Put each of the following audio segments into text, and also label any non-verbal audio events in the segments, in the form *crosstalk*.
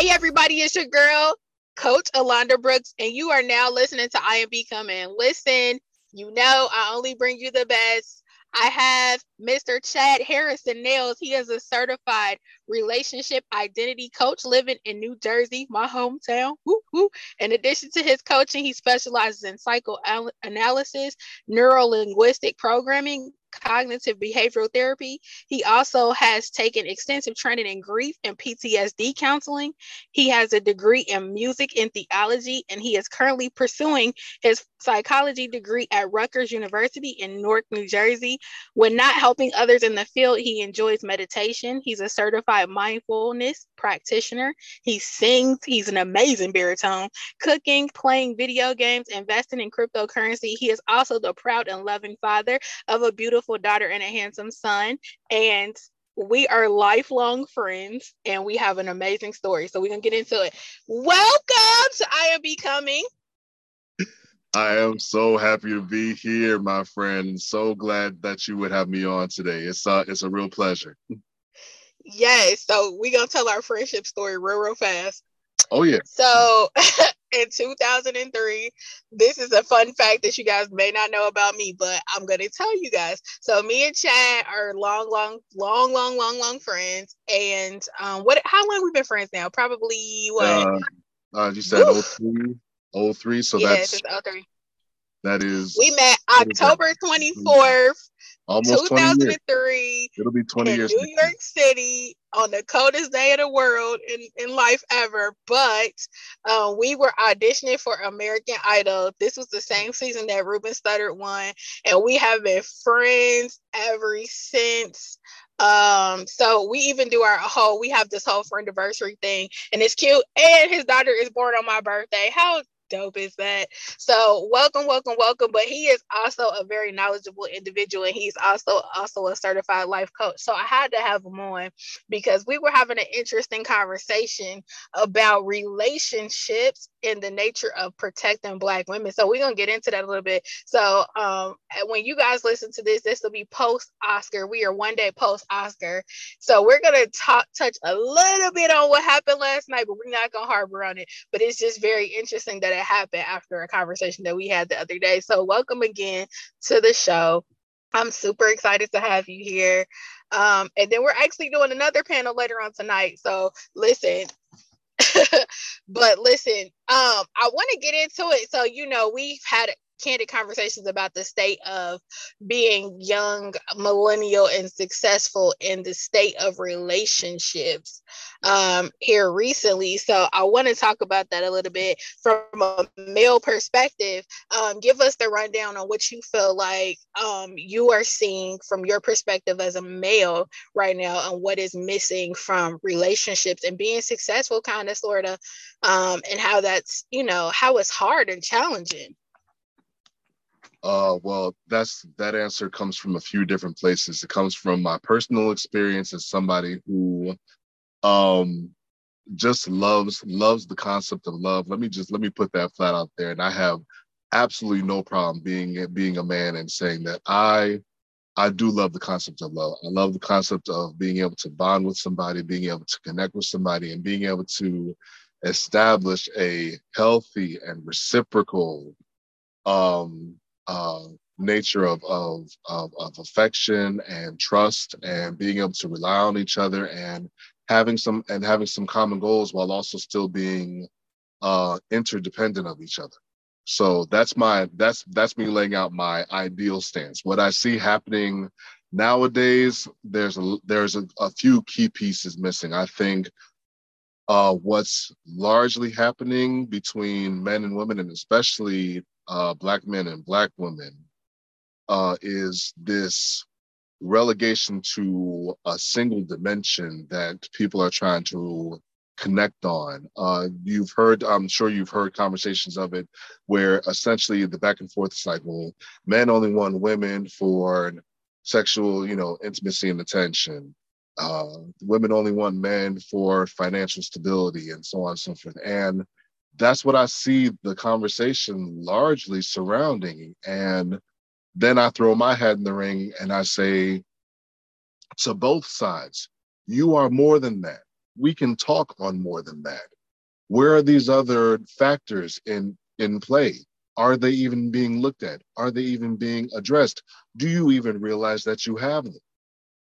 Hey, everybody, it's your girl, Coach Alonda Brooks, and you are now listening to I Am Becoming. Listen, you know, I only bring you the best. I have Mr. Chad Harrison Nails. He is a certified relationship identity coach living in New Jersey, my hometown. Woo. In addition to his coaching, he specializes in psychoanalysis, neuro linguistic programming, cognitive behavioral therapy. He also has taken extensive training in grief and PTSD counseling. He has a degree in music and theology, and he is currently pursuing his psychology degree at Rutgers University in Newark, New Jersey. When not helping others in the field, he enjoys meditation. He's a certified mindfulness practitioner. He sings, he's an amazing baritone, cooking, playing video games, investing in cryptocurrency. He is also the proud and loving father of a beautiful beautiful daughter and a handsome son. And we are lifelong friends and we have an amazing story. So we're going to get into it. Welcome to I Am Becoming. I am so happy to be here, my friend. So glad that you would have me on today. It's uh, it's a real pleasure. Yes. So we're gonna tell our friendship story real, real fast. Oh yeah. So *laughs* in 2003, this is a fun fact that you guys may not know about me, but I'm gonna tell you guys. So me and Chad are long, long, long, long, long, long friends. And um, what? How long we been friends now? Probably what? Uh, uh you said 03, 03, so yeah, that's 03. That is. We met October 24th, Almost 2003. It'll be 20 in years. New York City on the coldest day of the world in, in life ever. But uh, we were auditioning for American Idol. This was the same season that Ruben Studdard won. And we have been friends ever since. Um, so we even do our whole, we have this whole friend anniversary thing, and it's cute. And his daughter is born on my birthday. How dope is that? So welcome, welcome, welcome. But he is also a very knowledgeable individual and he's also also a certified life coach. So I had to have him on because we were having an interesting conversation about relationships in the nature of protecting black women. So we're gonna get into that a little bit. So um when you guys listen to this, this will be post Oscar. We are one day post Oscar. So we're gonna talk touch a little bit on what happened last night, but we're not gonna harbor on it. But it's just very interesting that that happened after a conversation that we had the other day. So, welcome again to the show. I'm super excited to have you here. Um, and then we're actually doing another panel later on tonight. So, listen, *laughs* but listen, um, I want to get into it. So, you know, we've had candid conversations about the state of being young, millennial, and successful in the state of relationships um, here recently. So I want to talk about that a little bit from a male perspective. Um, give us the rundown on what you feel like um, you are seeing from your perspective as a male right now and what is missing from relationships and being successful, kind of, sort of, um, and how that's, you know, how it's hard and challenging. Uh, well, that's that answer comes from a few different places. It comes from my personal experience as somebody who um just loves loves the concept of love. Let me just let me put that flat out there. And I have absolutely no problem being being a man and saying that I I do love the concept of love. I love the concept of being able to bond with somebody, being able to connect with somebody, and being able to establish a healthy and reciprocal um, uh, nature of, of, of, of affection and trust and being able to rely on each other and having some and having some common goals while also still being uh, interdependent of each other. So that's my that's that's me laying out my ideal stance. What I see happening nowadays, there's a there's a, a few key pieces missing. I think uh, what's largely happening between men and women, and especially uh, black men and black women uh, is this relegation to a single dimension that people are trying to connect on. Uh, you've heard, I'm sure you've heard conversations of it where essentially the back and forth well, men only want women for sexual, you know, intimacy and attention. Uh, women only want men for financial stability and so on and so forth. And that's what I see the conversation largely surrounding. And then I throw my head in the ring and I say to both sides, you are more than that. we can talk on more than that. Where are these other factors in in play? Are they even being looked at? Are they even being addressed? Do you even realize that you have them?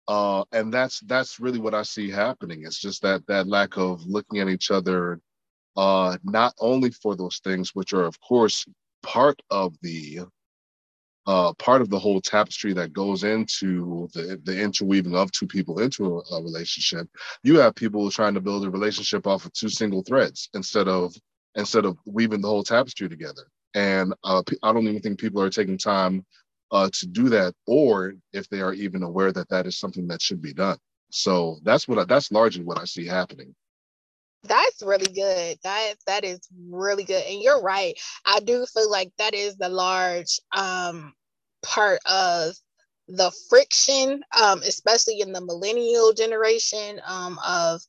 Uh, and that's that's really what I see happening. It's just that that lack of looking at each other, uh, not only for those things, which are of course part of the uh, part of the whole tapestry that goes into the, the interweaving of two people into a, a, relationship. You have people trying to build a relationship off of two single threads instead of instead of weaving the whole tapestry together. And uh, I don't even think people are taking time uh, to do that, or if they are even aware that that is something that should be done. So that's what I, that's largely what I see happening. That's really good. That that is really good. And you're right. I do feel like that is the large um part of the friction, um, especially in the millennial generation um, of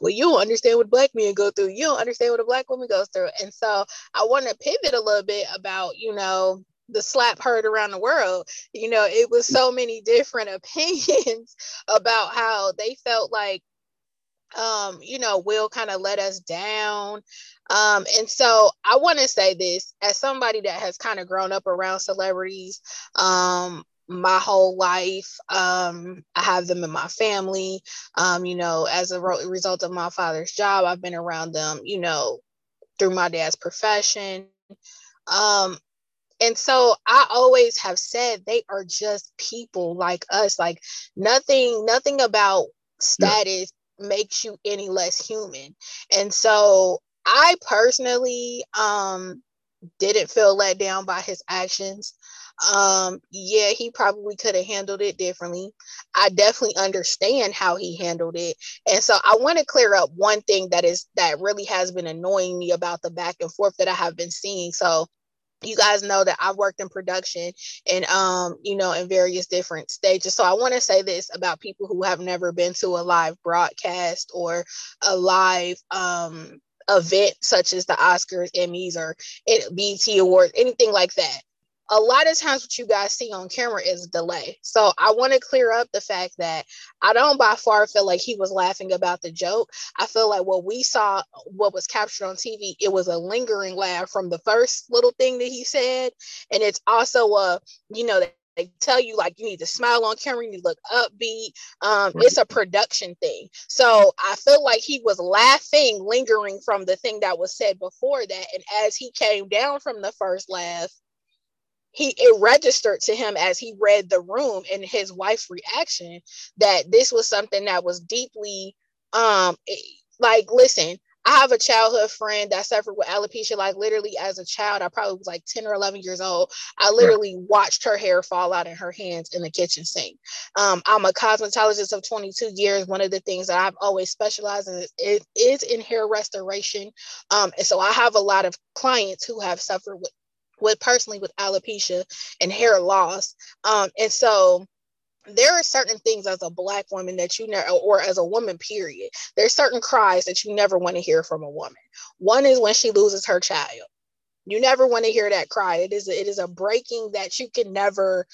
well, you don't understand what black men go through. You don't understand what a black woman goes through. And so I want to pivot a little bit about, you know, the slap heard around the world. You know, it was so many different *laughs* opinions about how they felt like um, you know, Will kind of let us down. Um, and so I want to say this as somebody that has kind of grown up around celebrities um, my whole life. Um, I have them in my family. Um, you know, as a result of my father's job, I've been around them, you know, through my dad's profession. Um, and so I always have said they are just people like us, like nothing, nothing about status makes you any less human. And so I personally um didn't feel let down by his actions. Um yeah, he probably could have handled it differently. I definitely understand how he handled it. And so I want to clear up one thing that is that really has been annoying me about the back and forth that I have been seeing. So you guys know that I've worked in production and um, you know, in various different stages. So I want to say this about people who have never been to a live broadcast or a live um event such as the Oscars, Emmys, or BET Awards, anything like that a lot of times what you guys see on camera is delay. So I want to clear up the fact that I don't by far feel like he was laughing about the joke. I feel like what we saw, what was captured on TV, it was a lingering laugh from the first little thing that he said. And it's also a, you know, they tell you like you need to smile on camera, you need to look upbeat. Um, right. It's a production thing. So I feel like he was laughing, lingering from the thing that was said before that. And as he came down from the first laugh, he it registered to him as he read the room and his wife's reaction that this was something that was deeply um eh, like listen I have a childhood friend that suffered with alopecia. Like literally, as a child, I probably was like 10 or 11 years old. I literally right. watched her hair fall out in her hands in the kitchen sink. Um, I'm a cosmetologist of 22 years. One of the things that I've always specialized in is, is in hair restoration. Um, and so I have a lot of clients who have suffered with with personally with alopecia and hair loss. Um, and so there are certain things as a black woman that you never or as a woman period there's certain cries that you never want to hear from a woman one is when she loses her child you never want to hear that cry. It is a, it is a breaking that you can never.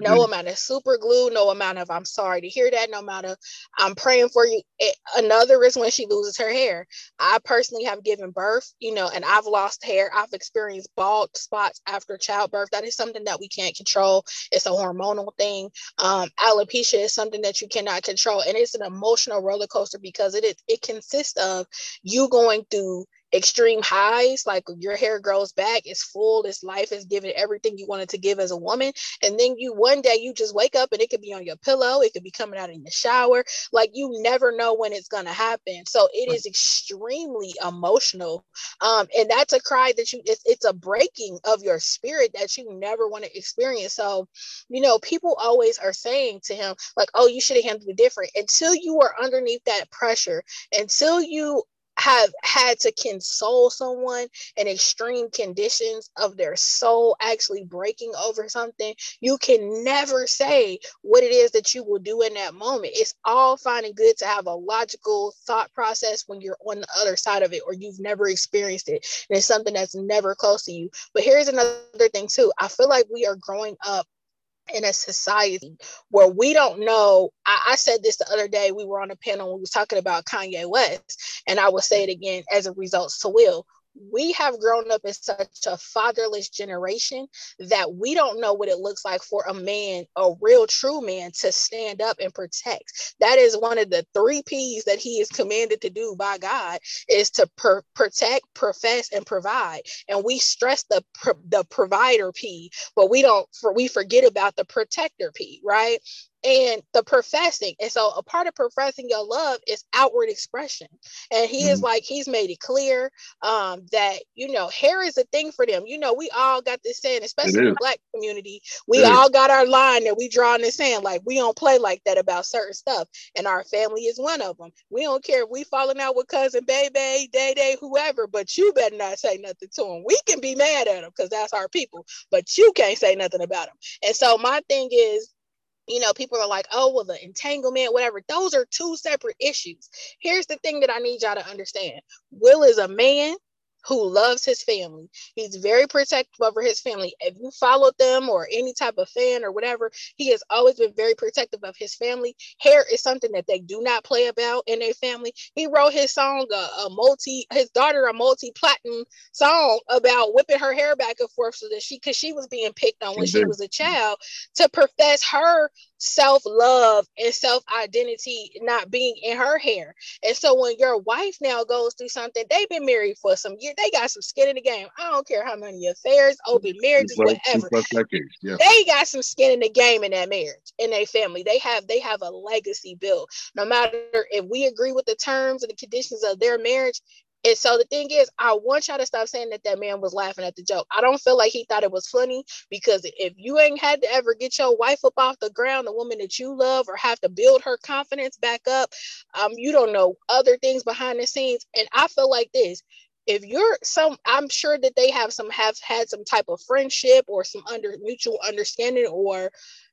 No amount of super glue, no amount of I'm sorry to hear that, no amount of I'm praying for you. It, another is when she loses her hair. I personally have given birth, you know, and I've lost hair. I've experienced bald spots after childbirth. That is something that we can't control. It's a hormonal thing. Um, alopecia is something that you cannot control, and it's an emotional roller coaster because it is, it consists of you going through extreme highs, like your hair grows back, it's full, it's life is giving everything you wanted to give as a woman. And then you one day you just wake up and it could be on your pillow, it could be coming out in the shower. Like you never know when it's gonna happen. So it is extremely emotional. Um, and that's a cry that you it's, it's a breaking of your spirit that you never want to experience. So, you know, people always are saying to him, like, oh, you should have handled it different until you are underneath that pressure, until you have had to console someone in extreme conditions of their soul actually breaking over something, you can never say what it is that you will do in that moment. It's all fine and good to have a logical thought process when you're on the other side of it or you've never experienced it and it's something that's never close to you. But here's another thing, too. I feel like we are growing up in a society where we don't know. I, I, said this the other day. We were on a panel. We was talking about Kanye West, and I will say it again as a result to Will we have grown up in such a fatherless generation that we don't know what it looks like for a man, a real true man, to stand up and protect. That is one of the three P's that he is commanded to do by God is to per- protect, profess, and provide. And we stress the the provider P, but we don't for we forget about the protector P, right? And the professing. And so a part of professing your love is outward expression. And he mm-hmm. is like, he's made it clear um, that, you know, hair is a thing for them. You know, we all got this saying, especially in the black community, we it all is. got our line that we draw in the sand. Like we don't play like that about certain stuff. And our family is one of them. We don't care if we falling out with cousin Baby, Day Day, whoever, but you better not say nothing to them. We can be mad at them because that's our people, but you can't say nothing about them. And so my thing is, you know, people are like, oh, well, the entanglement, whatever. Those are two separate issues. Here's the thing that I need y'all to understand Will is a man who loves his family. He's very protective over his family. If you followed them or any type of fan or whatever, he has always been very protective of his family. Hair is something that they do not play about in their family. He wrote his song, a, a multi, his daughter, a multi platinum song about whipping her hair back and forth so that she, because she was being picked on when she was a child, to profess her self love and self identity not being in her hair. And so when your wife now goes through something, they've been married for some years, they got some skin in the game. I don't care how many affairs, open marriages, whatever. Yeah. They got some skin in the game in that marriage, in their family. They have they have a legacy built. No matter if we agree with the terms and the conditions of their marriage, and so the thing is, I want y'all to stop saying that that man was laughing at the joke. I don't feel like he thought it was funny because if you ain't had to ever get your wife up off the ground, the woman that you love, or have to build her confidence back up, um, you don't know other things behind the scenes. And I feel like this if you're some i'm sure that they have some have had some type of friendship or some under mutual understanding or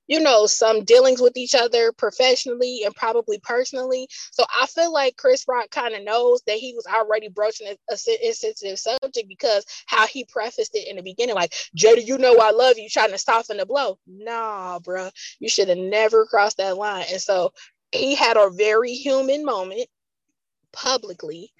you know, some dealings with each other professionally and probably personally. So I feel like Chris Rock kind of knows that he was already broaching a, insensitive subject because how he prefaced it in the beginning, like, Jada, you know I love you, trying to soften the blow. Nah, bro, you should have never crossed that line. And so he had a very human moment publicly.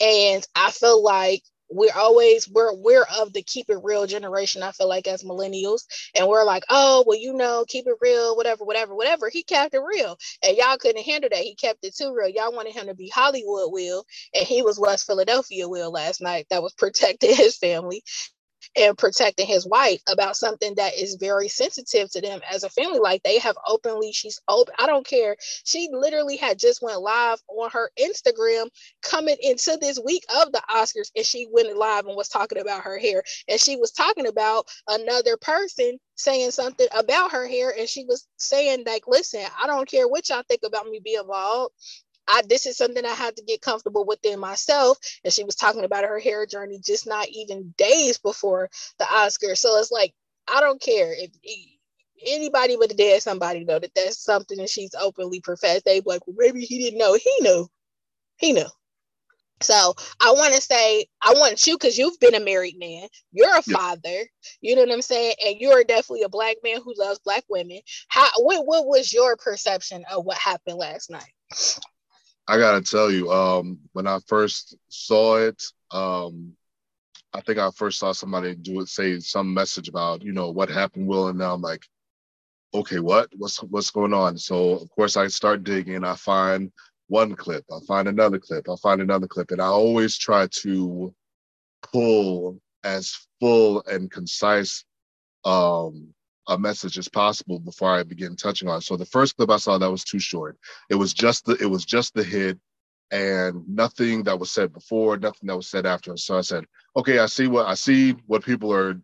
And I feel like we're always we're we're of the keep it real generation i feel like as millennials. And we're like oh well you know keep it real whatever whatever whatever. He kept it real. And y'all couldn't handle that. He kept it too real. Y'all wanted him to be hollywood will and he was west philadelphia will last night that was *laughs* protecting his family and protecting his wife about something that is very sensitive to them as a family. Like they have openly, she's open. I don't care. She literally had just went live on her Instagram coming into this week of the Oscars, and she went live and was talking about her hair. And she was talking about another person saying something about her hair, and she was saying like, "Listen, I don't care what y'all think about me being bald. I this is something I had to get comfortable within myself. And she was talking about her hair journey just not even days before the Oscar. So it's like I don't care if anybody but the dead somebody know that that's something that she's openly professed. They like, well, maybe he didn't know. He knew. He knew. So I want to say, I want you because you've been a married man. You're a father. You know what I'm saying, and you're definitely a black man who loves black women. How? What? What was your perception of what happened last night? I gotta tell you, um, when I first saw it, um, I think I first saw somebody do it, say some message about, you know, what happened, Will, and now I'm like, okay, what, what's what's going on? So of course I start digging. I find one clip, I find another clip, I find another clip, and I always try to pull as full and concise um, a message as possible before I begin touching on. It. So the first clip I saw that was too short. It was just the it was just the hit and nothing that was said before, nothing that was said after. So I said, okay, I see what I see what people are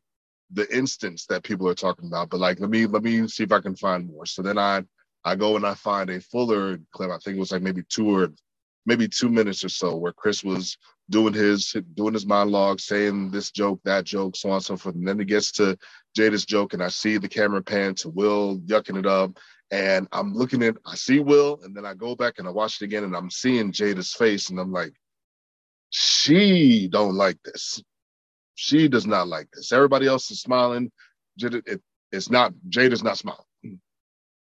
the instance that people are talking about, but like let me let me see if I can find more. So then I I go and I find a fuller clip. I think it was like maybe two or maybe two minutes or so where Chris was doing his doing his monologue, saying this joke, that joke, so on and so forth. And then it gets to Jada's joke, and I see the camera pan to Will yucking it up. And I'm looking at, I see Will, and then I go back and I watch it again, and I'm seeing Jada's face, and I'm like, she don't like this. She does not like this. Everybody else is smiling. Jada, it, it's not Jada's not smiling.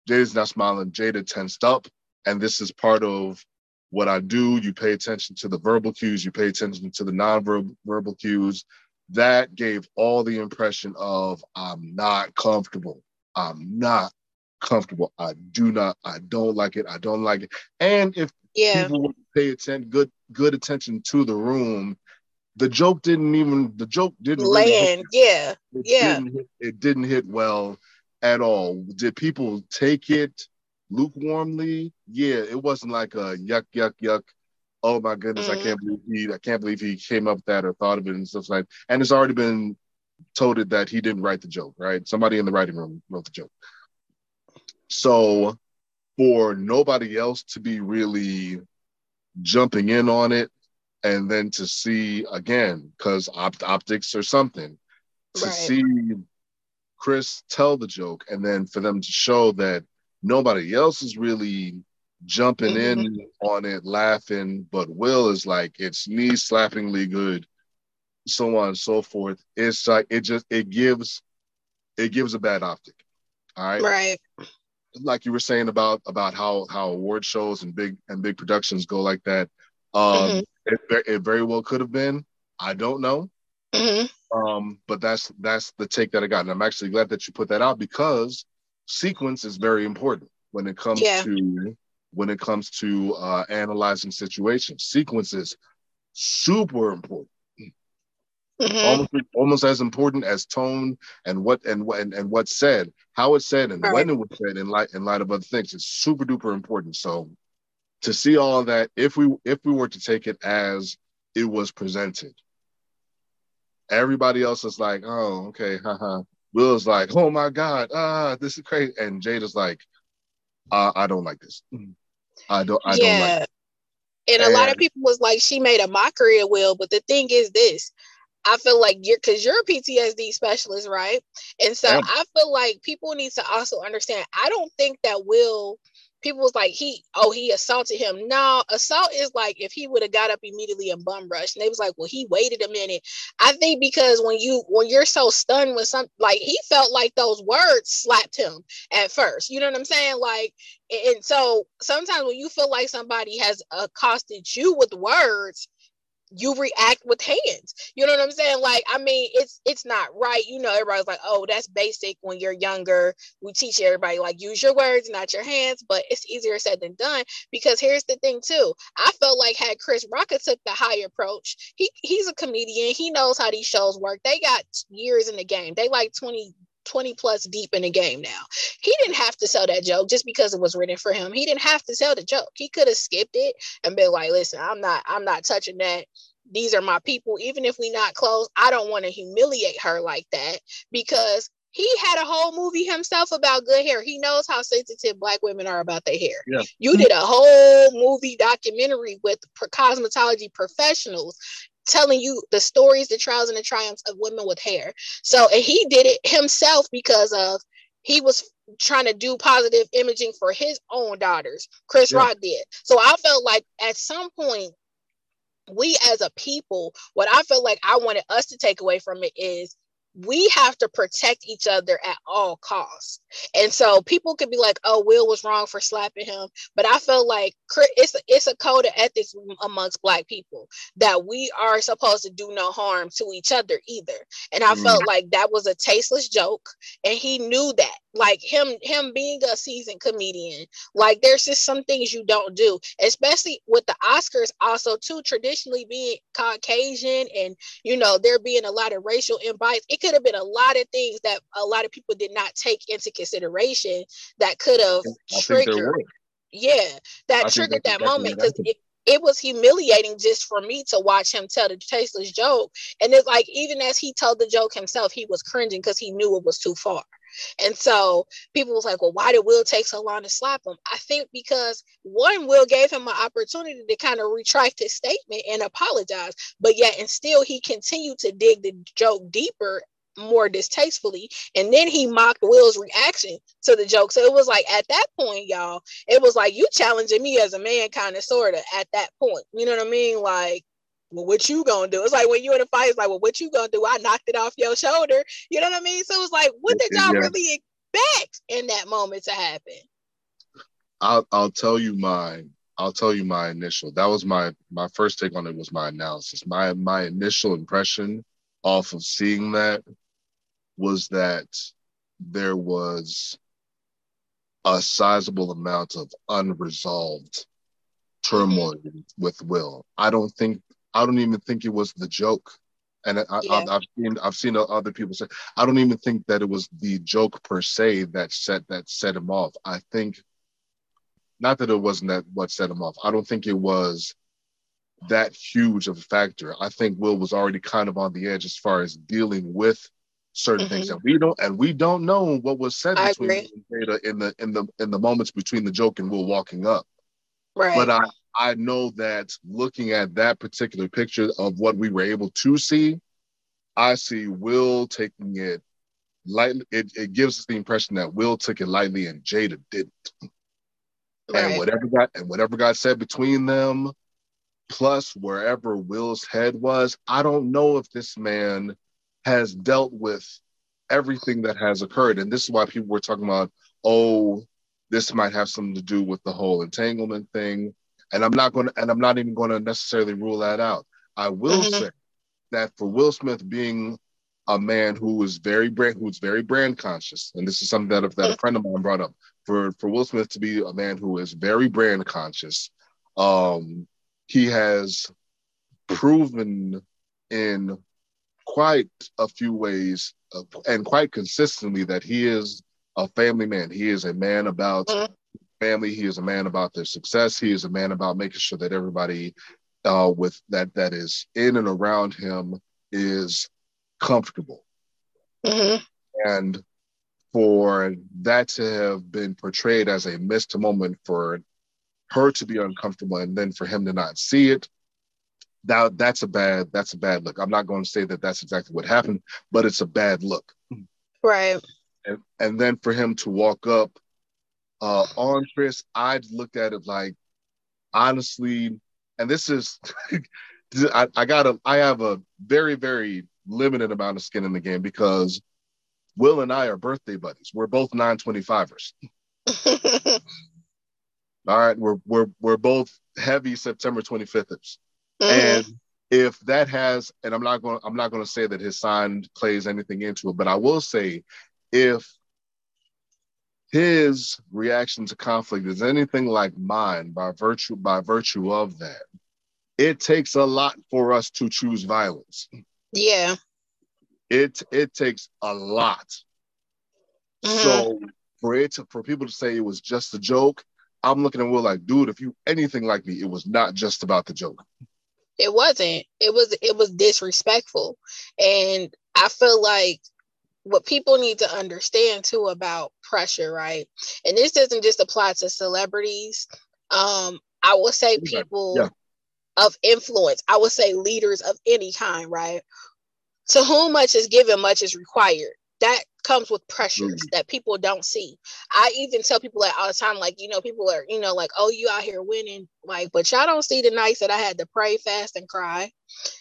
Jada's not smiling. Jada tensed up, and this is part of what I do. You pay attention to the verbal cues, you pay attention to the non-verbal cues. That gave all the impression of I'm not comfortable. I'm not comfortable. I do not, I don't like it. I don't like it. And if yeah. people pay attention, good, good attention to the room, the joke didn't even the joke didn't land. Really yeah. It yeah. Didn't hit, it didn't hit well at all. Did people take it lukewarmly? Yeah, it wasn't like a yuck, yuck, yuck. Oh my goodness, mm-hmm. I can't believe he I can't believe he came up with that or thought of it and stuff like and it's already been told it that he didn't write the joke, right? Somebody in the writing room wrote the joke. So for nobody else to be really jumping in on it and then to see again because opt- optics or something to right. see chris tell the joke and then for them to show that nobody else is really jumping mm-hmm. in on it laughing but will is like it's knee slappingly good so on and so forth it's like it just it gives it gives a bad optic all right right like you were saying about about how how award shows and big and big productions go like that um mm-hmm. it, it very well could have been i don't know mm-hmm. um but that's that's the take that i got and i'm actually glad that you put that out because sequence is very important when it comes yeah. to when it comes to uh analyzing situations Sequences, super important Mm-hmm. Almost, almost as important as tone and what and what and, and what's said, how it's said, and when it was said in light in light of other things. It's super duper important. So to see all that, if we if we were to take it as it was presented, everybody else is like, oh, okay, haha. Will's like, oh my God, ah, this is crazy. And Jada's like, uh, I don't like this. I don't I yeah. don't like And, and a lot of people was like, she made a mockery of Will, but the thing is this I feel like you're because you're a PTSD specialist, right? And so yeah. I feel like people need to also understand. I don't think that will people was like he oh he assaulted him. No assault is like if he would have got up immediately and bum rushed and they was like well he waited a minute. I think because when you when you're so stunned with something like he felt like those words slapped him at first you know what i'm saying? Like and so sometimes when you feel like somebody has accosted you with words you react with hands. You know what I'm saying? Like, I mean, it's it's not right. You know, everybody's like, oh, that's basic when you're younger. We teach everybody like use your words, not your hands, but it's easier said than done. Because here's the thing, too. I felt like had Chris Rocket took the high approach, he he's a comedian. He knows how these shows work. They got years in the game. They like 20 20 plus deep in the game now. He didn't have to sell that joke just because it was written for him. He didn't have to sell the joke. He could have skipped it and been like, listen, I'm not, I'm not touching that. These are my people. Even if we not close, I don't want to humiliate her like that because he had a whole movie himself about good hair. He knows how sensitive black women are about their hair. Yeah. You did a whole movie documentary with cosmetology professionals telling you the stories, the trials, and the triumphs of women with hair. So, and he did it himself because of he was trying to do positive imaging for his own daughters. Chris yeah. Rock did. So I felt like at some point, we as a people, what I felt like I wanted us to take away from it is we have to protect each other at all costs. And so people could be like, "Oh, Will was wrong for slapping him," but I feel like it's a, it's a code of ethics amongst Black people that we are supposed to do no harm to each other either. And I mm. felt like that was a tasteless joke, and he knew that. Like him, him being a seasoned comedian, like there's just some things you don't do, especially with the Oscars. Also, too traditionally being Caucasian, and you know there being a lot of racial invites. It could have been a lot of things that a lot of people did not take into consideration that could have triggered. Yeah, that I triggered that moment because it, it was humiliating just for me to watch him tell the tasteless joke. And it's like, even as he told the joke himself, he was cringing because he knew it was too far. And so people was like, well, why did Will take so long to slap him? I think because one, Will gave him an opportunity to kind of retract his statement and apologize. But yet, and still, he continued to dig the joke deeper more distastefully. And then he mocked Will's reaction to the joke. So it was like at that point, y'all, it was like you challenging me as a man, kind of sort of at that point. You know what I mean? Like, well, what you gonna do? It's like when you in a fight, it's like, well, what you gonna do? I knocked it off your shoulder. You know what I mean? So it was like, what did y'all yeah. really expect in that moment to happen? I'll I'll tell you my I'll tell you my initial. That was my my first take on it was my analysis. My my initial impression off of seeing that was that there was a sizable amount of unresolved turmoil with Will. I don't think I don't even think it was the joke. And I, yeah. I, have seen I've seen other people say I don't even think that it was the joke per se that set that set him off. I think not that it wasn't that what set him off. I don't think it was that huge of a factor. I think Will was already kind of on the edge as far as dealing with certain mm-hmm. things, and we don't and we don't know what was said between Jada in the in the in the moments between the joke and Will walking up. Right. But I I know that looking at that particular picture of what we were able to see, I see Will taking it lightly. It, it gives us the impression that Will took it lightly and Jada didn't. Right. And whatever got and whatever got said between them, plus wherever Will's head was, I don't know if this man has dealt with everything that has occurred. And this is why people were talking about, oh, this might have something to do with the whole entanglement thing. And I'm not going to, and I'm not even going to necessarily rule that out. I will mm-hmm. say that for Will Smith being a man who is very brand, who's very brand conscious, and this is something that, that a friend of mine brought up. For for Will Smith to be a man who is very brand conscious, um, he has proven in quite a few ways uh, and quite consistently that he is a family man. He is a man about mm-hmm. Family. He is a man about their success. He is a man about making sure that everybody uh, with that that is in and around him is comfortable. Mm-hmm. And for that to have been portrayed as a missed moment for her to be uncomfortable and then for him to not see it that that's a bad that's a bad look. I'm not going to say that that's exactly what happened, but it's a bad look. Right. And and then for him to walk up uh, on Chris, I looked at it like honestly, and this is *laughs* I, I got a I have a very very limited amount of skin in the game because Will and I are birthday buddies. We're both 925ers. *laughs* All right, we're we're we're both heavy September 25thers. Mm-hmm. And if that has, and I'm not gonna—I'm not going to say that his sign plays anything into it, but I will say, if his reaction to conflict is anything like mine by virtue by virtue of that, it takes a lot for us to choose violence. Yeah. It it takes a lot. Mm-hmm. So for it to, for people to say it was just a joke, I'm looking at Will like, dude, if you anything like me, it was not just about the joke. It wasn't. It was it was disrespectful. And I feel like what people need to understand too about pressure, right? And this doesn't just apply to celebrities. Um, I will say people yeah. of influence, I would say leaders of any kind, right? To whom much is given, much is required that comes with pressures mm-hmm. that people don't see. I even tell people that all the time, like, you know, people are, you know, like, oh, you out here winning. Like, but y'all don't see the nights that I had to pray, fast, and cry.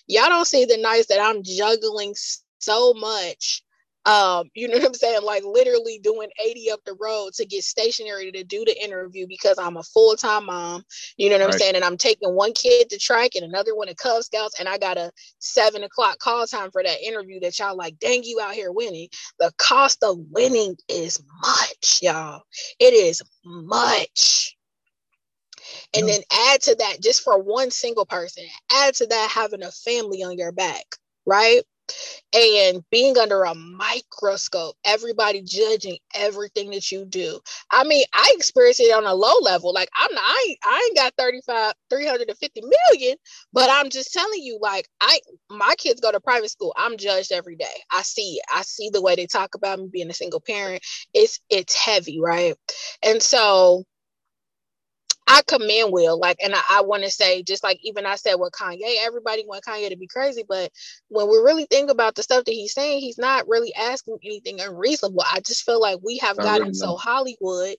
Y'all don't see the nights that I'm juggling so much um, you know what I'm saying? Like literally doing 80 up the road to get stationary to do the interview because I'm a full-time mom. You know what right. I'm saying? And I'm taking one kid to track and another one to Cub Scouts, and I got a seven o'clock call time for that interview that y'all like, dang, you out here winning. The cost of winning is much, y'all. It is much. And then add to that, just for one single person, add to that having a family on your back, right? And being under a microscope, everybody judging everything that you do. I mean, I experienced it on a low level. Like I'm not, I ain't, I ain't got 35, 350 million, but I'm just telling you, like, I my kids go to private school. I'm judged every day. I see it. I see the way they talk about me being a single parent. It's it's heavy, right? And so I commend Will, like, and I, I want to say, just like even I said with Kanye, everybody want Kanye to be crazy, but when we really think about the stuff that he's saying, he's not really asking anything unreasonable. I just feel like we have gotten so Hollywood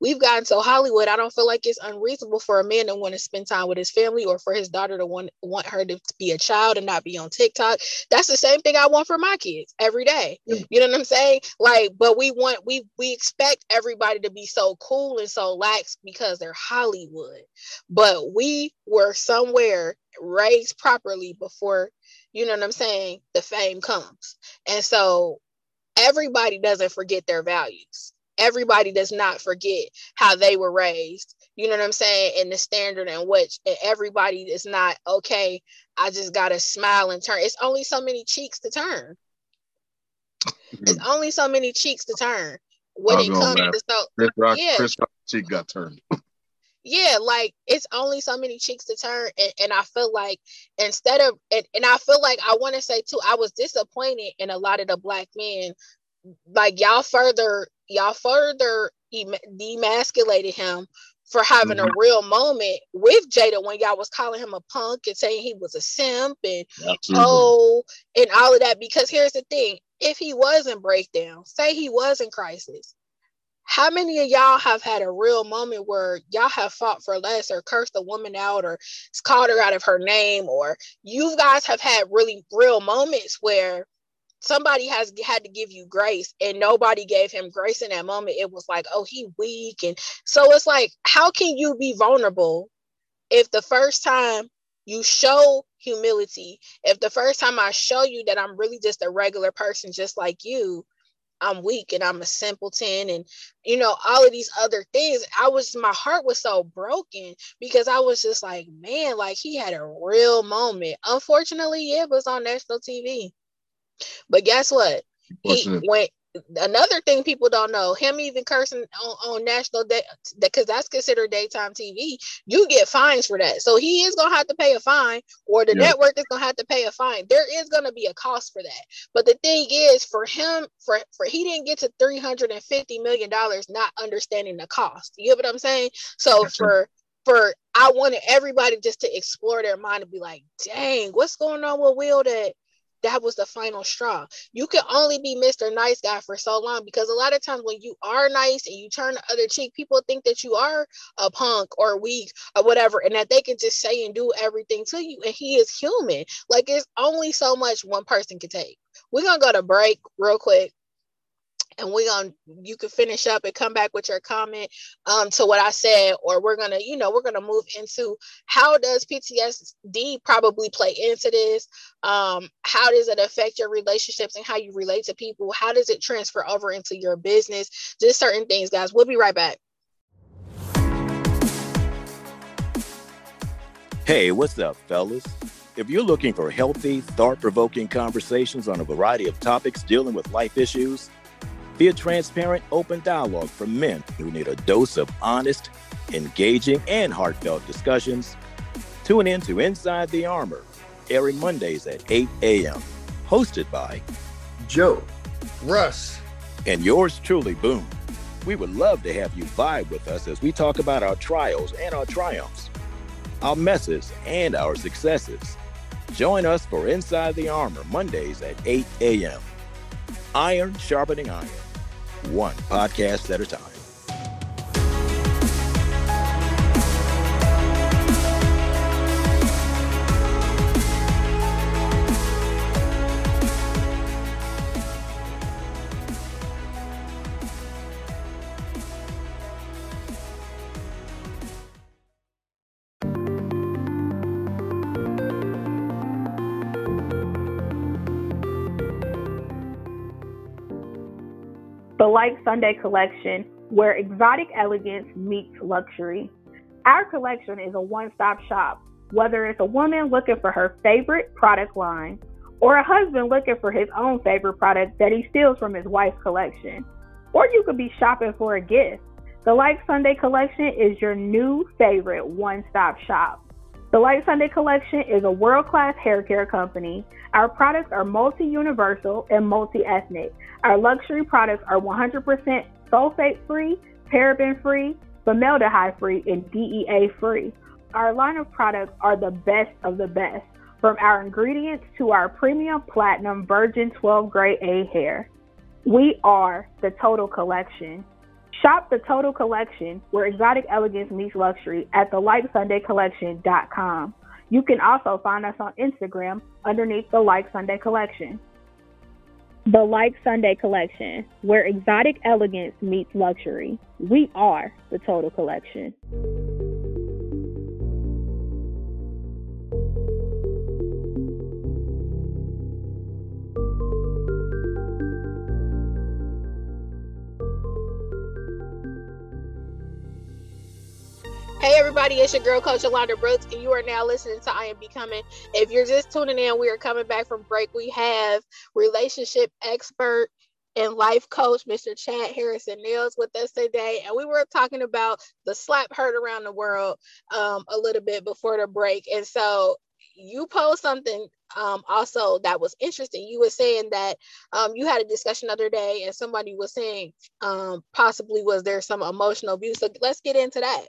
We've gotten so Hollywood. I don't feel like it's unreasonable for a man to want to spend time with his family or for his daughter to want want her to be a child and not be on TikTok. That's the same thing I want for my kids every day. Yeah. You know what I'm saying? Like, but we want we we expect everybody to be so cool and so lax because they're Hollywood. But we were somewhere raised properly before you know what I'm saying, the fame comes. And so everybody doesn't forget their values. Everybody does not forget how they were raised. You know what I'm saying? And the standard in which everybody is not okay. I just gotta smile and turn. It's only so many cheeks to turn. It's mm-hmm. only so many cheeks to turn when it comes to so Chris Rock, yeah. Chris Rock cheek got turned. *laughs* yeah, like it's only so many cheeks to turn. And, and I feel like instead of, and, and I feel like I want to say too, I was disappointed in a lot of the black men. Like y'all further, y'all further demasculated him for having mm-hmm. a real moment with Jada when y'all was calling him a punk and saying he was a simp and Absolutely. oh and all of that. Because here's the thing: if he was in breakdown, say he was in crisis, how many of y'all have had a real moment where y'all have fought for less or cursed a woman out or called her out of her name or you guys have had really real moments where somebody has had to give you grace and nobody gave him grace in that moment. It was like oh he weak. And so it's like how can you be vulnerable if the first time you show humility if the first time i show you that i'm really just a regular person just like you I'm weak and I'm a simpleton and you know all of these other things I was my heart was so broken because I was just like man like he had a real moment. Unfortunately it was on national TV but guess what? He went another thing people don't know him even cursing on, on national day because that's considered daytime tv you get fines for that. So he is going to have to pay a fine or the yeah. network is going to have to pay a fine. There is going to be a cost for that. But the thing is for him for for he didn't get to 350 million dollars not understanding the cost. You get what i'm saying? So that's for for I wanted everybody just to explore their mind and be like, dang, what's going on with Will that that was the final straw. You can only be Mr. Nice Guy for so long because a lot of times when you are nice and you turn the other cheek, people think that you are a punk or weak or whatever, and that they can just say and do everything to you. And he is human. Like it's only so much one person can take. We're gonna go to break real quick and we're gonna you can finish up and come back with your comment um, to what I said, or we're gonna, you know, we're gonna move into how does PTSD probably play into this? Um, how does it affect your relationships and how you relate to people? How does it transfer over into your business? Just certain things, guys. We'll be right back. Hey, what's up, fellas? If you're looking for healthy, thought provoking conversations on a variety of topics dealing with life issues, be a transparent, open dialogue for men who need a dose of honest, engaging, and heartfelt discussions. Tune in to Inside the Armor, airing Mondays at 8 a.m. Hosted by Joe, Russ, and yours truly, Boom. We would love to have you vibe with us as we talk about our trials and our triumphs, our messes and our successes. Join us for Inside the Armor Mondays at 8 a.m. Iron sharpening iron one podcast at a time. The Like Sunday collection, where exotic elegance meets luxury. Our collection is a one stop shop, whether it's a woman looking for her favorite product line or a husband looking for his own favorite product that he steals from his wife's collection. Or you could be shopping for a gift. The Like Sunday collection is your new favorite one stop shop. The Like Sunday collection is a world class hair care company. Our products are multi universal and multi ethnic. Our luxury products are 100% sulfate free, paraben free, formaldehyde free, and DEA free. Our line of products are the best of the best, from our ingredients to our premium platinum virgin 12 grade A hair. We are the total collection. Shop the total collection where exotic elegance meets luxury at thelikesundaycollection.com. You can also find us on Instagram underneath the Like Sunday Collection. The Like Sunday Collection, where exotic elegance meets luxury. We are the total collection. Hey everybody, it's your girl coach Alonda Brooks, and you are now listening to I Am Becoming. If you're just tuning in, we are coming back from break. We have relationship expert and life coach, Mr. Chad Harrison Nails, with us today. And we were talking about the slap heard around the world um, a little bit before the break. And so you posed something um, also that was interesting. You were saying that um, you had a discussion other day, and somebody was saying um, possibly was there some emotional abuse. So let's get into that.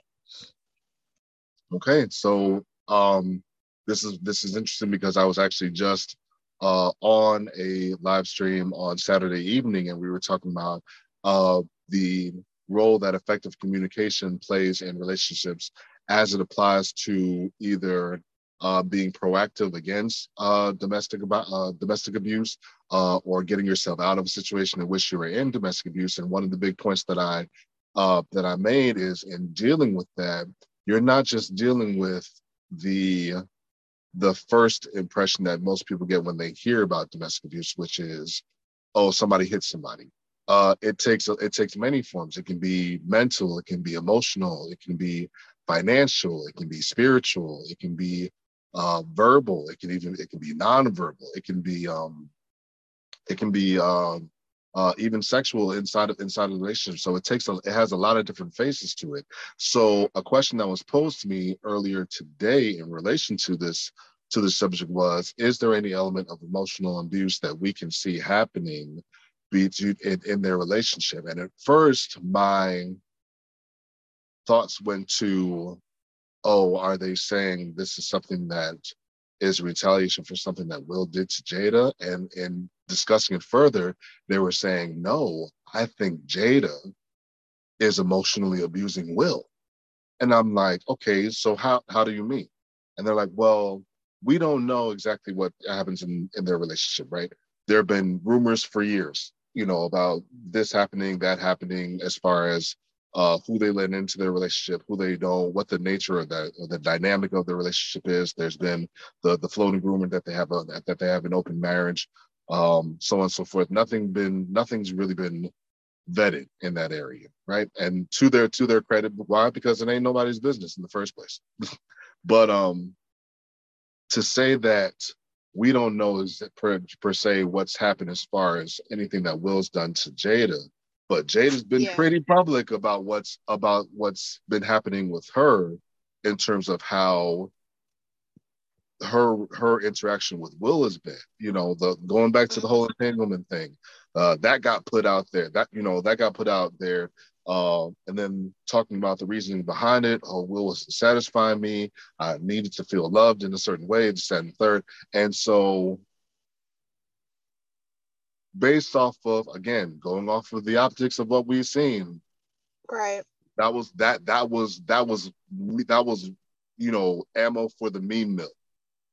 Okay, so um, this is this is interesting because I was actually just uh, on a live stream on Saturday evening, and we were talking about uh, the role that effective communication plays in relationships as it applies to either uh, being proactive against uh, domestic uh, domestic abuse uh, or getting yourself out of a situation in which you were in domestic abuse. And one of the big points that I uh, that I made is in dealing with that, you're not just dealing with the the first impression that most people get when they hear about domestic abuse, which is, oh, somebody hit somebody. Uh, it takes it takes many forms. It can be mental, it can be emotional, it can be financial, it can be spiritual, it can be uh, verbal, it can even it can be nonverbal, it can be um, it can be um, uh, even sexual inside of inside of the relationship. So it takes a, it has a lot of different faces to it. So a question that was posed to me earlier today in relation to this to the subject was: Is there any element of emotional abuse that we can see happening between in, in their relationship? And at first, my thoughts went to, oh, are they saying this is something that is retaliation for something that Will did to Jada? And in discussing it further, they were saying, no, I think Jada is emotionally abusing Will. And I'm like, okay, so how how do you mean? And they're like, well, we don't know exactly what happens in, in their relationship, right? There have been rumors for years, you know, about this happening, that happening, as far as uh, who they let into their relationship, who they don't, what the nature of that, the dynamic of the relationship is. There's been the the floating rumor that they have a that they have an open marriage um, so on and so forth. Nothing been, nothing's really been vetted in that area, right? And to their to their credit, why? Because it ain't nobody's business in the first place. *laughs* but um, to say that we don't know is per, per se what's happened as far as anything that Will's done to Jada, but Jada's been yeah. pretty public about what's about what's been happening with her in terms of how her her interaction with Will has been. You know, the going back to the whole entanglement thing, uh, that got put out there. That you know that got put out there. Uh, and then talking about the reasoning behind it. Oh, Will was satisfying me. I needed to feel loved in a certain way. The second, third, and so based off of again going off of the optics of what we've seen, right? That was that that was that was that was you know ammo for the meme mill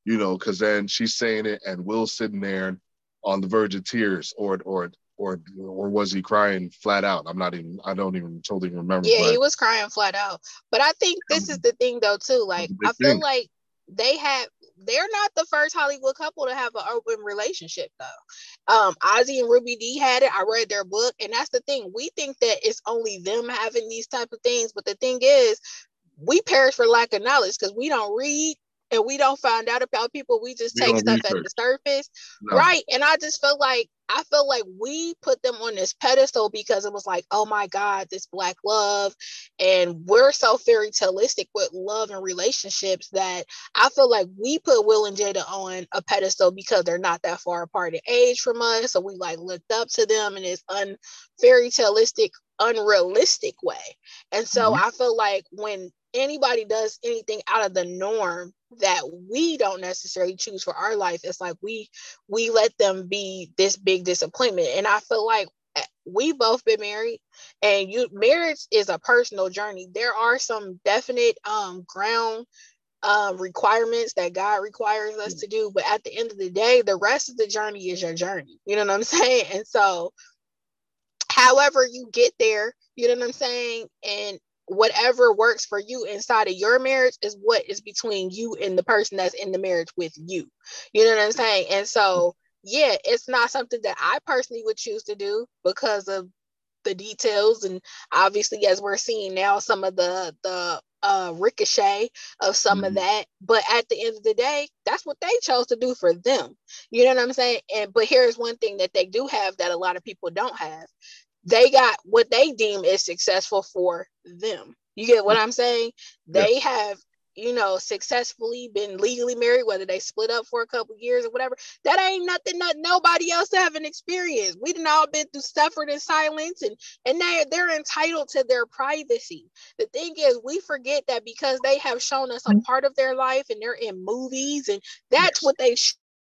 you know, because then she's saying it and Will's sitting there on the verge of tears, or or or or was he crying flat out? I'm not even. I don't even totally remember. Yeah, but, he was crying flat out. But I think this um, is the thing though too. Like I feel thing. like they had they're not the first Hollywood couple to have an open relationship though. Um, Ossie and Ruby Dee had it. I read their book, and that's the thing. We think that it's only them having these type of things, but the thing is, we perish for lack of knowledge because we don't read, and we don't find out about people. We just we take stuff research. at the surface. No. Right. And I just felt like I felt like we put them on this pedestal because it was like, oh my God, this black love. And we're so fairy taleistic with love and relationships that I feel like we put Will and Jada on a pedestal because they're not that far apart in age from us. So we like looked up to them in this un fairy taleistic, unrealistic way. And so mm-hmm. I feel like when anybody does anything out of the norm that we don't necessarily choose for our life it's like we we let them be this big disappointment. And i feel like eh, we both been married and you marriage is a personal journey. There are some definite um ground um requirements that god requires us to do but at the end of the day the rest of the journey is your journey. You know what i'm *laughs* saying? And so however you get there you know what i'm saying? And whatever works for you inside of your marriage is what is between you and the person that's in the marriage with you. You know what i'm saying? And so yeah, it's not something that I personally would choose to do because of the details. And obviously as we're seeing now some of the the uh ricochet of some mm-hmm. of that. But at the end of the day that's what they chose to do for them. You know what i'm saying? And but here's one thing that they do have that a lot of people don't have they got what they deem is successful for them you get what i'm saying they yes. have you know, successfully been legally married, whether they split up for a couple years or whatever, that ain't nothing that nobody else haven't experienced. We done all been through suffered in silence and and they they're entitled to their privacy. The thing is, we forget that because they have shown us a mm-hmm. part of their life and they're in movies and that's yes. what they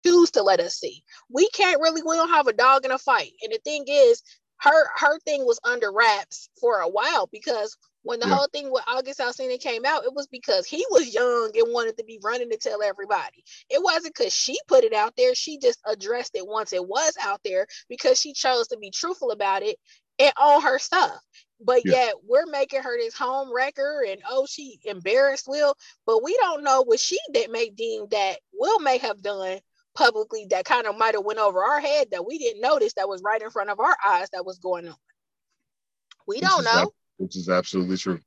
choose to let us see. We can't really, we don't have a dog in a fight. And the thing is, her her thing was under wraps for a while because when the yeah. whole thing with August Alsina came out, it was because he was young and wanted to be running to tell everybody. It wasn't because she put it out there. She just addressed it once it was out there because she chose to be truthful about it and own her stuff. But yeah. yet we're making her this home wrecker and oh, she embarrassed Will. But we don't know what she that may deem that Will may have done publicly that kind of might have went over our head that we didn't notice that was right in front of our eyes that was going on. We don't know which is absolutely true.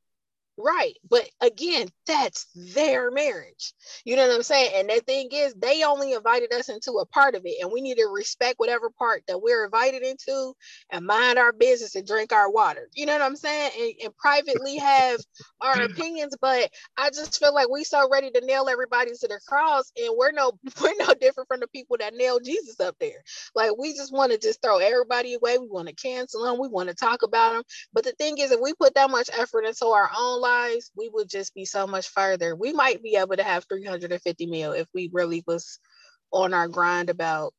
Right. But again, that's their marriage. You know what I'm saying? And the thing is, they only invited us into a part of it, and we need to respect whatever part that we're invited into and mind our business and drink our water. You know what I'm saying? And, and privately have our mm. opinions. But I just feel like we so ready to nail everybody to the cross, and we're no *laughs* we're no different from the people that nailed Jesus up there. Like we just want to just throw everybody away. We want to cancel them. We want to talk about them. But the thing is, if we put that much effort into our own we would just be so much further. We might be able to have 350 mil if we really was on our grind about,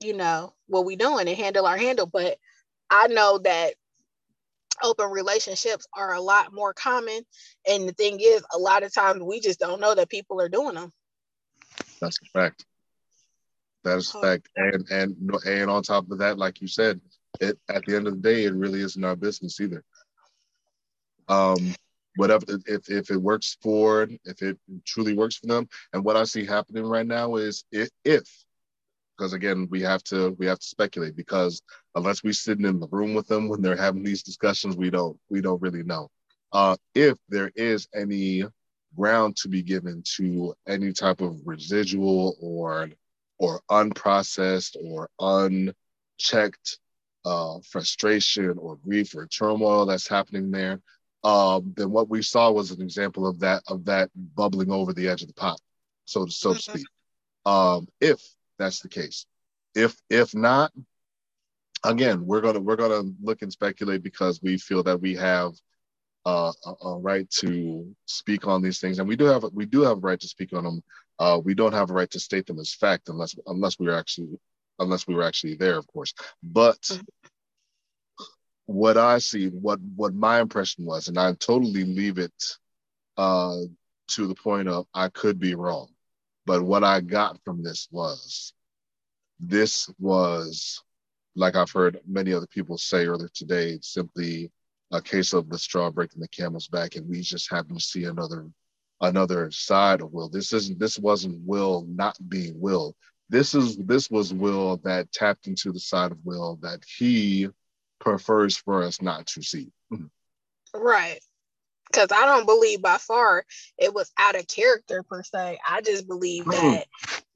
you know, what we doing and handle our handle. But I know that open relationships are a lot more common. And the thing is, a lot of times we just don't know that people are doing them. That's a fact. That is a fact. And and and on top of that, like you said, it at the end of the day, it really isn't our business either. Um, whatever if, if it works for if it truly works for them. And what i see happening right now is if, if because again we have to we have to speculate because unless we're sitting in the room with them when they're having these discussions we don't we don't really know. Uh, if there is any ground to be given to any type of residual or or unprocessed or unchecked uh, frustration or grief or turmoil that's happening there um, then what we saw was an example of that of that bubbling over the edge of the pot, so so to speak. Um, if that's the case, if if not, again, we're gonna we're gonna look and speculate because we feel that we have uh, a, a, right to speak on these things, and we do have we do have a right to speak on them. Uh, we don't have a right to state them as fact unless unless we were actually unless we were actually there, of course. But mm-hmm what I see, what what my impression was, and I totally leave it uh, to the point of I could be wrong, but what I got from this was this was like I've heard many other people say earlier today, simply a case of the straw breaking the camel's back, and we just happen to see another another side of Will. This isn't this wasn't Will not being Will. This is this was Will that tapped into the side of Will that he prefers for us not to see. Mm-hmm. Right. Because I don't believe by far it was out of character per se. I just believe that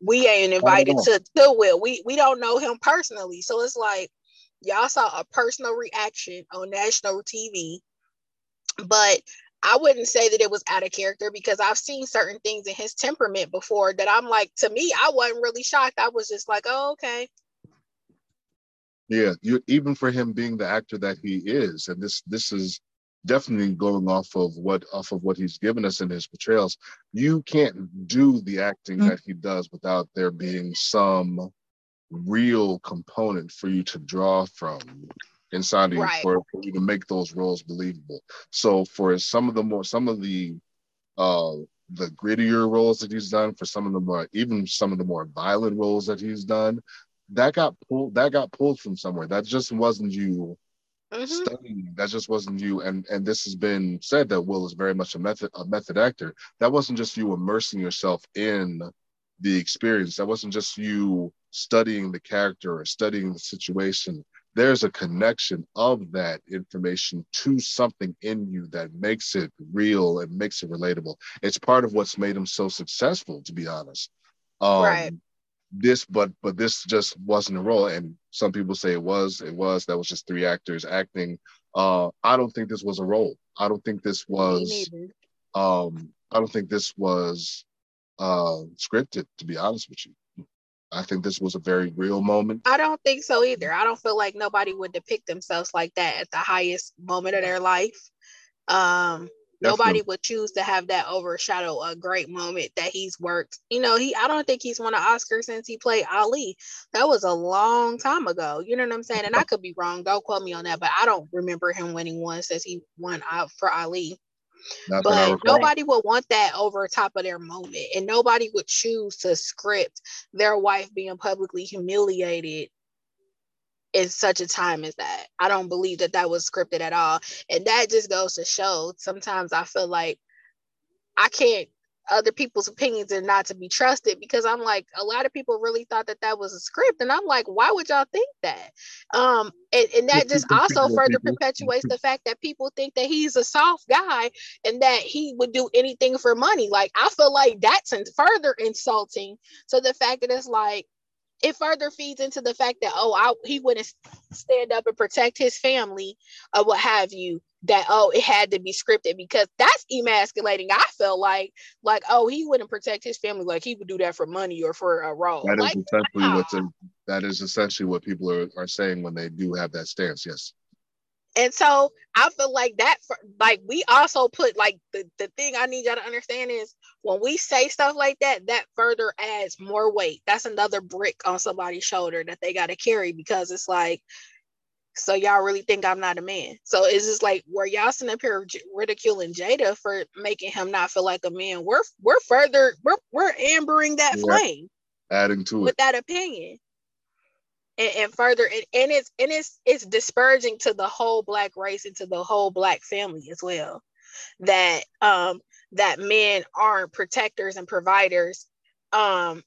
we ain't invited to, to Will. We we don't know him personally. So it's like y'all saw a personal reaction on national TV. But I wouldn't say that it was out of character because I've seen certain things in his temperament before that I'm like, to me, I wasn't really shocked. I was just like, oh, okay. Yeah, you even for him being the actor that he is, and this this is definitely going off of what off of what he's given us in his portrayals. You can't do the acting mm-hmm. that he does without there being some real component for you to draw from inside of you right. for, for you to make those roles believable. So for some of the more some of the uh the grittier roles that he's done, for some of the more even some of the more violent roles that he's done, that got pulled that got pulled from somewhere. That just wasn't you mm-hmm. studying. That just wasn't you. And and this has been said that Will is very much a method a method actor. That wasn't just you immersing yourself in the experience. That wasn't just you studying the character or studying the situation. There's a connection of that information to something in you that makes it real and makes it relatable. It's part of what's made him so successful, to be honest. Um, right. This, but but this just wasn't a role, and some people say it was. It was. That was just three actors acting. Uh, I don't think this was a role. I don't think this was. Um, I don't think this was uh, scripted, to be honest with you. I think this was a very real moment. I don't think so either. I don't feel like nobody would depict themselves like that at the highest moment of their life. Um, nobody would choose to have that overshadow a great moment that he's worked. You know, he I don't think he's won an Oscar since he played Ali. That was a long time ago. You know what I'm saying? And I could be wrong. Don't quote me on that, but I don't remember him winning one since he won out for Ali. But nobody would want that over top of their moment, and nobody would choose to script their wife being publicly humiliated in such a time as that. I don't believe that that was scripted at all, and that just goes to show. Sometimes I feel like I can't other people's opinions are not to be trusted because I'm like a lot of people really thought that that was a script and I'm like why would y'all think that um and, and that just also further perpetuates the fact that people think that he's a soft guy and that he would do anything for money like I feel like that's further insulting to the fact that it's like it further feeds into the fact that oh I, he wouldn't stand up and protect his family or what have you that oh it had to be scripted because that's emasculating i felt like like oh he wouldn't protect his family like he would do that for money or for uh, a role that like, is essentially wow. what's that is essentially what people are, are saying when they do have that stance yes and so I feel like that, for, like we also put like the, the thing I need y'all to understand is when we say stuff like that, that further adds more weight. That's another brick on somebody's shoulder that they got to carry because it's like so y'all really think I'm not a man? So it's just like where y'all sitting up here ridiculing Jada for making him not feel like a man. We're we're further we're we're ambering that yeah. flame, adding to with it with that opinion, and, and further and, and it's and it's it's disparaging to the whole black race and to the whole black family as well. That um that men aren't protectors and providers um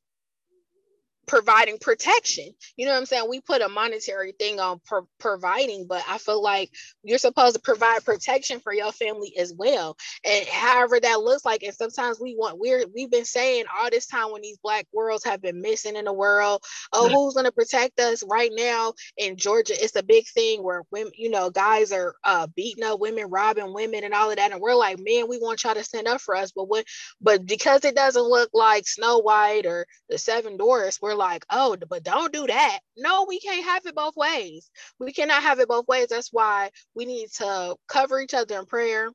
providing protection. You know what I'm saying? We put a monetary thing on pro- providing, but I feel like you're supposed to provide protection for your family as well. And however that looks like, and sometimes we want we're we've been saying all this time when these black worlds have been missing in the world. Oh, yeah. who's gonna protect us right now in Georgia? It's a big thing where women, you know, guys are uh beating up women, robbing women, and all of that. And we're like, man, we want y'all to stand up for us. But what but because it doesn't look like Snow White or the Seven Dwarfs, we're like, oh, but don't do that. No, we can't have it both ways. We cannot have it both ways. That's why we need to cover each other in prayer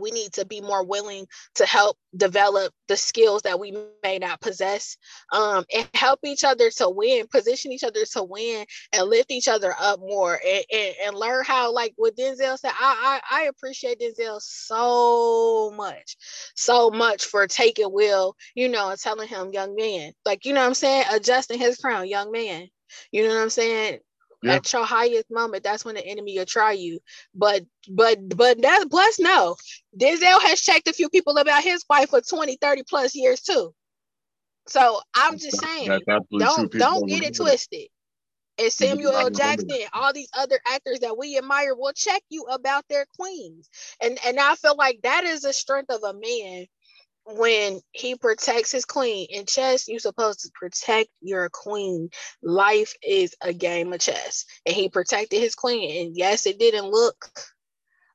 we need to be more willing to help develop the skills that we may not possess um, and help each other to win position each other to win and lift each other up more and, and, and learn how like what denzel said I, I, I appreciate denzel so much so much for taking will you know and telling him young man like you know what i'm saying? Adjusting his crown young man you know what i'm saying yeah. at your highest moment, that's when the enemy will try you. But but but that plus no, Denzel has checked a few people about his wife for 20, 30 plus years too. So I'm just saying, don't don't get it twisted. And Samuel L. Jackson, all these other actors that we admire will check you about their queens. And and I feel like that is the strength of a man when he protects his queen. In chess you're supposed to protect your queen. Life is a game of chess. And he protected his queen. And yes it didn't look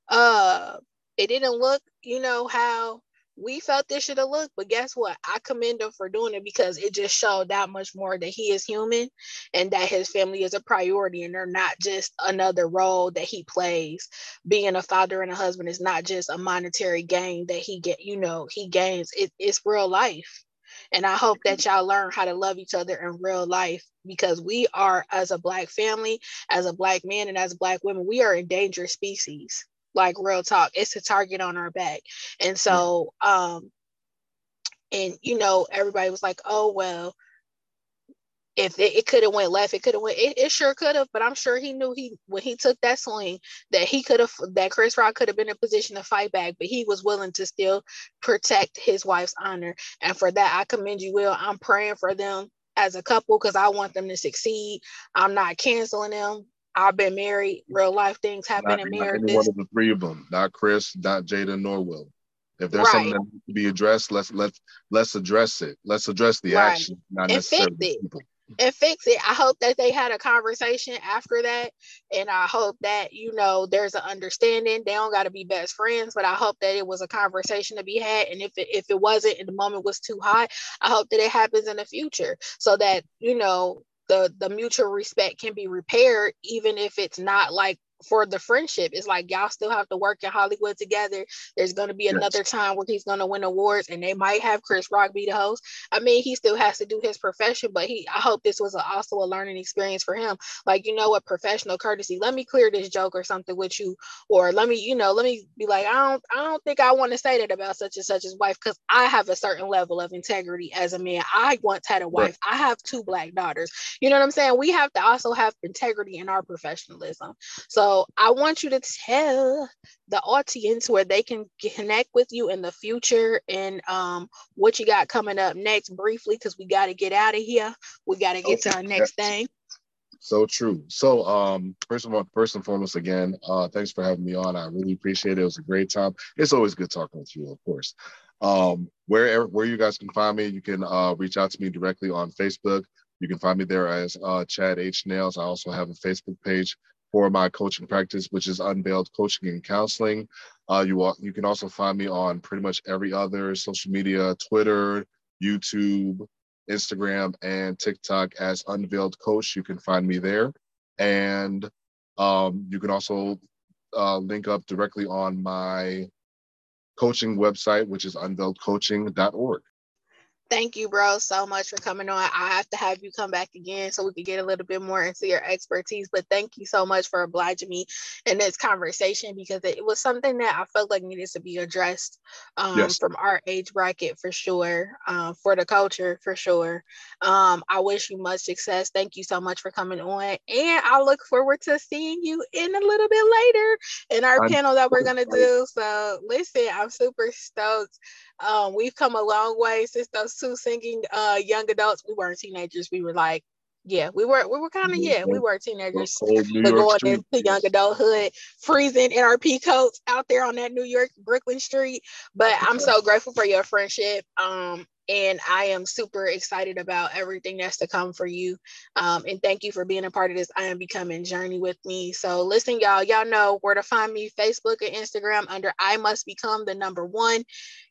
uh it didn't look you know how we felt this should have looked, but guess what? I commend him for doing it because it just showed that much more that he is human and that his family is a priority and they're not just another role that he plays. Being a father and a husband is not just a monetary gain that he get, you know, he gains. It, it's real life. And I hope that y'all learn how to love each other in real life because we are, as a Black family, as a Black man, and as Black women, we are endangered species. Like real talk, it's a target on our back. And so, um, and you know, everybody was like, oh, well, if it, it could have went left, it could have went. It, it sure could have, but I'm sure he knew he when he took that swing that he could have that Chris Rock could have been in a position to fight back, but he was willing to still protect his wife's honor, and for that I commend you, Will. I'm praying for them as a couple because I want them to succeed. I'm not canceling them. I've been married. Real life things happen in marriage. One of the three of them, not Chris, not Jada, nor Will. If there's right. something that needs to be addressed, let's let's let's address it. Let's address the right. action, not and necessarily fix it. people and fix it. I hope that they had a conversation after that. And I hope that, you know, there's an understanding. They don't got to be best friends, but I hope that it was a conversation to be had. And if it, if it wasn't and the moment was too hot, I hope that it happens in the future so that, you know, the, the mutual respect can be repaired, even if it's not like for the friendship. It's like y'all still have to work in Hollywood together. There's going to be yes. another time where he's going to win awards, and they might have Chris Rock be the host. I mean, he still has to do his profession, but he. I hope this was a, also a learning experience for him. Like you know what, professional courtesy. Let me clear this joke or something with you, or let me, you know, let me be like, I don't, I don't think I want to say that about such and such as wife because I have a certain level of integrity as a man. I once had a wife. Right. I have two black daughters. You know what I'm saying? We have to also have integrity in our professionalism. So so I want you to tell the audience where they can connect with you in the future and um, what you got coming up next briefly because we got to get out of here. We got to get okay. to our next thing. So true. So um, first of all, first and foremost, again, uh, thanks for having me on. I really appreciate it. It was a great time. It's always good talking with you, of course. Um, wherever where you guys can find me, you can uh, reach out to me directly on Facebook. You can find me there as uh, Chad H Nails. I also have a Facebook page for my coaching practice, which is Unveiled Coaching and Counseling. Uh, you, you can also find me on pretty much every other social media, Twitter, YouTube, Instagram, and TikTok as Unveiled Coach. You can find me there. And um, you can also uh, link up directly on my coaching website, which is unveiledcoaching.org thank you, bro, so much for coming on. I have to have you come back again so we can get a little bit more into your expertise. But thank you so much for obliging me in this conversation because it was something that I felt like needed to be addressed um, yes. from our age bracket for sure, uh, for the culture for sure. Um, I wish you much success. Thank you so much for coming on. And I look forward to seeing you in a little bit later in our I'm panel that we're going to do. So listen, I'm super stoked. Um, we've come a long way since those two singing uh, young adults. We weren't teenagers. We were like, yeah, we were we were kind of yeah, we were teenagers, but going into young adulthood, freezing in our pea coats out there on that New York Brooklyn street. But I'm so grateful for your friendship. Um, and I am super excited about everything that's to come for you. Um, and thank you for being a part of this I am becoming journey with me. So listen, y'all, y'all know where to find me: Facebook and Instagram under I must become the number one.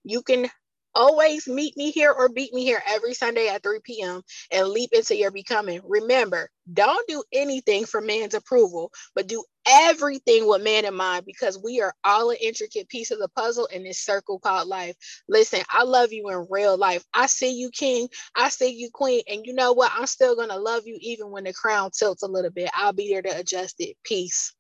You can Always meet me here or beat me here every Sunday at 3 p.m. and leap into your becoming. Remember, don't do anything for man's approval, but do everything with man in mind because we are all an intricate piece of the puzzle in this circle called life. Listen, I love you in real life. I see you king, I see you queen, and you know what? I'm still going to love you even when the crown tilts a little bit. I'll be there to adjust it. Peace.